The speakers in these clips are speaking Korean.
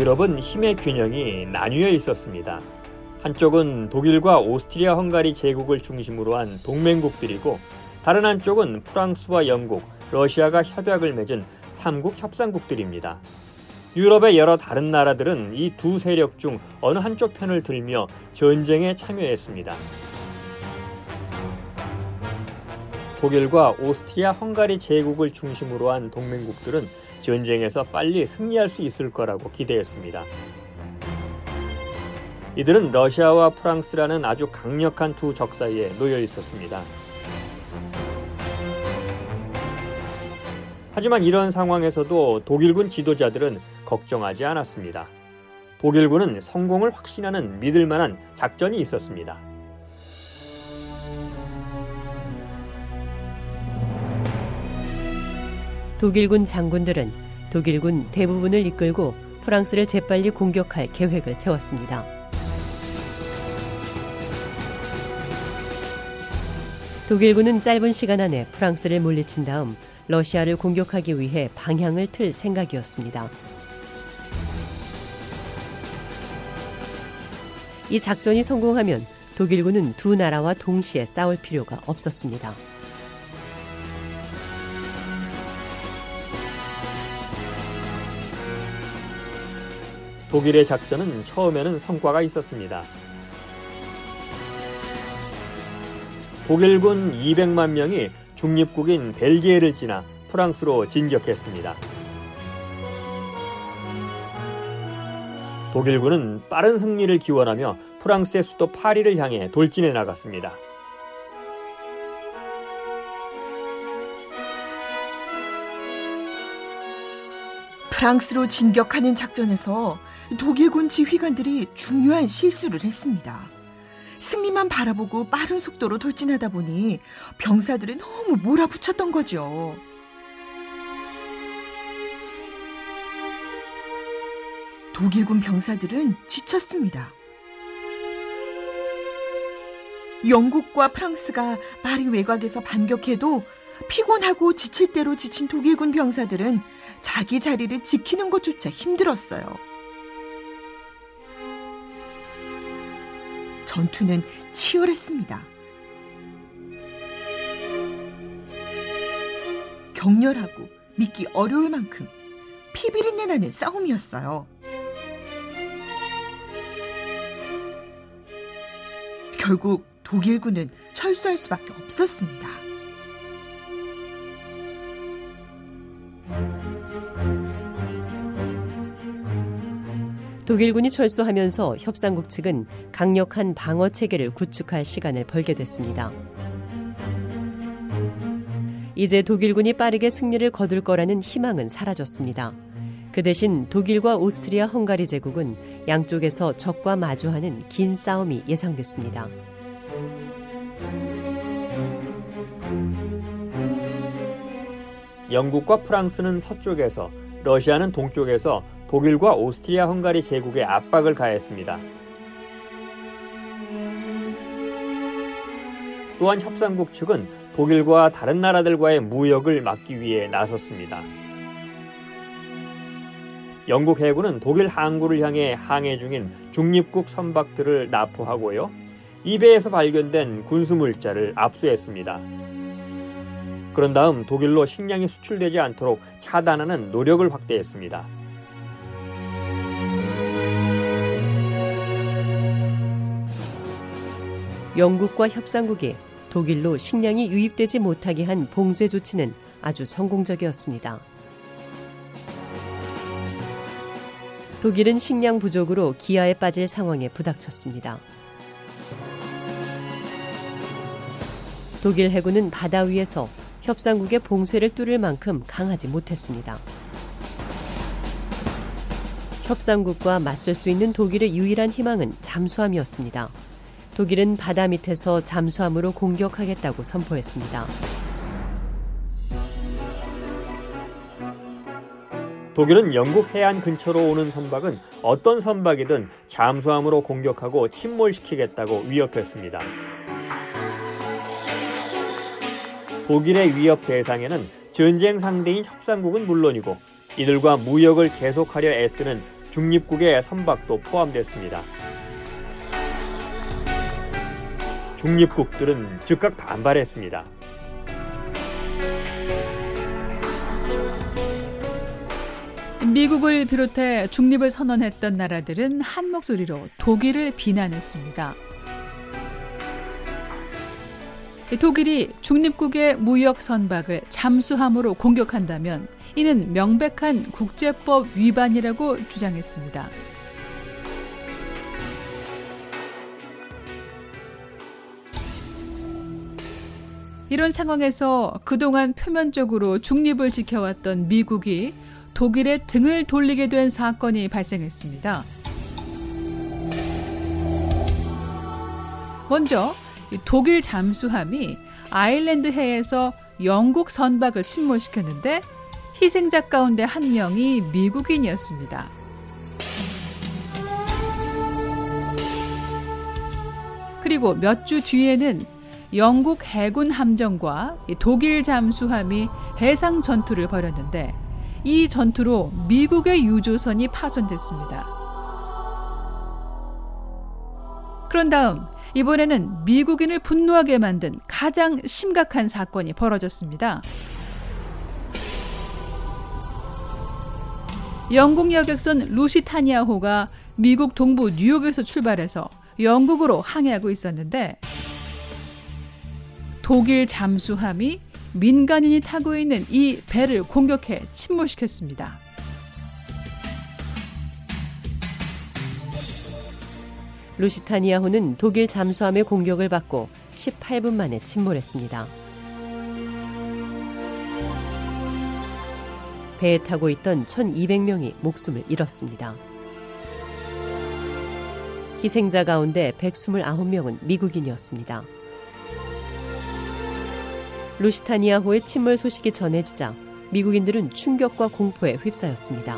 유럽은 힘의 균형이 나뉘어 있었습니다. 한쪽은 독일과 오스트리아 헝가리 제국을 중심으로 한 동맹국들이고 다른 한쪽은 프랑스와 영국, 러시아가 협약을 맺은 삼국 협상국들입니다. 유럽의 여러 다른 나라들은 이 두 세력 중 어느 한쪽 편을 들며 전쟁에 참여했습니다. 독일과 오스트리아 헝가리 제국을 중심으로 한 동맹국들은 전쟁에서 빨리 승리할 수 있을 거라고 기대했습니다. 이들은 러시아와 프랑스라는 아주 강력한 두 적 사이에 놓여 있었습니다. 하지만 이런 상황에서도 독일군 지도자들은 걱정하지 않았습니다. 독일군은 성공을 확신하는 믿을 만한 작전이 있었습니다. 독일군 장군들은 독일군 대부분을 이끌고 프랑스를 재빨리 공격할 계획을 세웠습니다. 독일군은 짧은 시간 안에 프랑스를 물리친 다음 러시아를 공격하기 위해 방향을 틀 생각이었습니다. 이 작전이 성공하면 독일군은 두 나라와 동시에 싸울 필요가 없었습니다. 독일의 작전은 처음에는 성과가 있었습니다. 독일군 200만 명이 중립국인 벨기에를 지나 프랑스로 진격했습니다. 독일군은 빠른 승리를 기원하며 프랑스의 수도 파리를 향해 돌진해 나갔습니다. 프랑스로 진격하는 작전에서 독일군 지휘관들이 중요한 실수를 했습니다. 승리만 바라보고 빠른 속도로 돌진하다 보니 병사들은 너무 몰아붙였던 거죠. 독일군 병사들은 지쳤습니다. 영국과 프랑스가 파리 외곽에서 반격해도 피곤하고 지칠 대로 지친 독일군 병사들은 자기 자리를 지키는 것조차 힘들었어요. 전투는 치열했습니다. 격렬하고 믿기 어려울 만큼 피비린내 나는 싸움이었어요. 결국 독일군은 철수할 수밖에 없었습니다. 독일군이 철수하면서 협상국 측은 강력한 방어 체계를 구축할 시간을 벌게 됐습니다. 이제 독일군이 빠르게 승리를 거둘 거라는 희망은 사라졌습니다. 그 대신 독일과 오스트리아 헝가리 제국은 양쪽에서 적과 마주하는 긴 싸움이 예상됐습니다. 영국과 프랑스는 서쪽에서 러시아는 동쪽에서 독일과 오스트리아 헝가리 제국에 압박을 가했습니다. 또한 협상국 측은 독일과 다른 나라들과의 무역을 막기 위해 나섰습니다. 영국 해군은 독일 항구를 향해 항해 중인 중립국 선박들을 납포하고요. 이베에서 발견된 군수물자를 압수했습니다. 그런 다음 독일로 식량이 수출되지 않도록 차단하는 노력을 확대했습니다. 영국과 협상국이 독일로 식량이 유입되지 못하게 한 봉쇄 조치는 아주 성공적이었습니다. 독일은 식량 부족으로 기아에 빠질 상황에 부닥쳤습니다. 독일 해군은 바다 위에서 협상국의 봉쇄를 뚫을 만큼 강하지 못했습니다. 협상국과 맞설 수 있는 독일의 유일한 희망은 잠수함이었습니다. 독일은 바다 밑에서 잠수함으로 공격하겠다고 선포했습니다. 독일은 영국 해안 근처로 오는 선박은 어떤 선박이든 잠수함으로 공격하고 침몰시키겠다고 위협했습니다. 독일의 위협 대상에는 전쟁 상대인 협상국은 물론이고 이들과 무역을 계속하려 애쓰는 중립국의 선박도 포함됐습니다. 중립국들은 즉각 반발했습니다. 미국을 비롯해 중립을 선언했던 나라들은 한 목소리로 독일을 비난했습니다. 독일이 중립국의 무역 선박을 잠수함으로 공격한다면 이는 명백한 국제법 위반이라고 주장했습니다. 이런 상황에서 그동안 표면적으로 중립을 지켜왔던 미국이 독일의 등을 돌리게 된 사건이 발생했습니다. 먼저 독일 잠수함이 아일랜드 해에서 영국 선박을 침몰시켰는데 희생자 가운데 한 명이 미국인이었습니다. 그리고 몇 주 뒤에는 영국 해군 함정과 독일 잠수함이 해상 전투를 벌였는데 이 전투로 미국의 유조선이 파손됐습니다. 그런 다음 이번에는 미국인을 분노하게 만든 가장 심각한 사건이 벌어졌습니다. 영국 여객선 루시타니아호가 미국 동부 뉴욕에서 출발해서 영국으로 항해하고 있었는데 독일 잠수함이 민간인이 타고 있는 이 배를 공격해 침몰시켰습니다. 루시타니아호는 독일 잠수함의 공격을 받고 18분 만에 침몰했습니다. 배에 타고 있던 1,200명이 목숨을 잃었습니다. 희생자 가운데 129명은 미국인이었습니다. 루시타니아호의 침몰 소식이 전해지자 미국인들은 충격과 공포에 휩싸였습니다.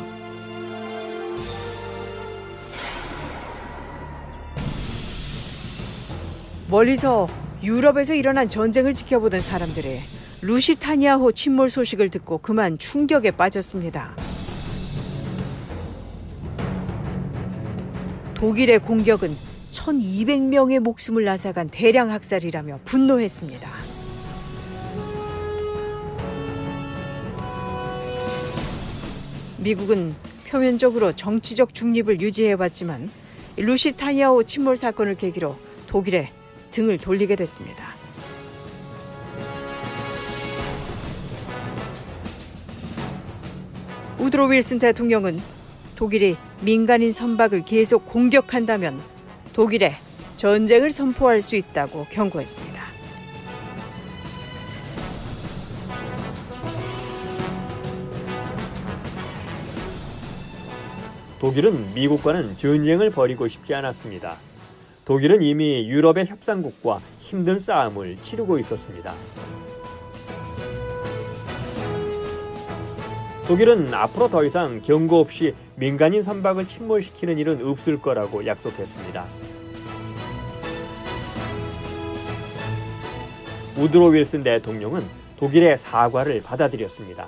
멀리서 유럽에서 일어난 전쟁을 지켜보던 사람들이 루시타니아호 침몰 소식을 듣고 그만 충격에 빠졌습니다. 독일의 공격은 1200명의 목숨을 앗아간 대량 학살이라며 분노했습니다. 미국은 표면적으로 정치적 중립을 유지해왔지만 루시타니아호 침몰 사건을 계기로 독일에 등을 돌리게 됐습니다. 우드로 윌슨 대통령은 독일이 민간인 선박을 계속 공격한다면 독일에 전쟁을 선포할 수 있다고 경고했습니다. 독일은 미국과는 전쟁을 벌이고 싶지 않았습니다. 독일은 이미 유럽의 협상국과 힘든 싸움을 치르고 있었습니다. 독일은 앞으로 더 이상 경고 없이 민간인 선박을 침몰시키는 일은 없을 거라고 약속했습니다. 우드로 윌슨 대통령은 독일의 사과를 받아들였습니다.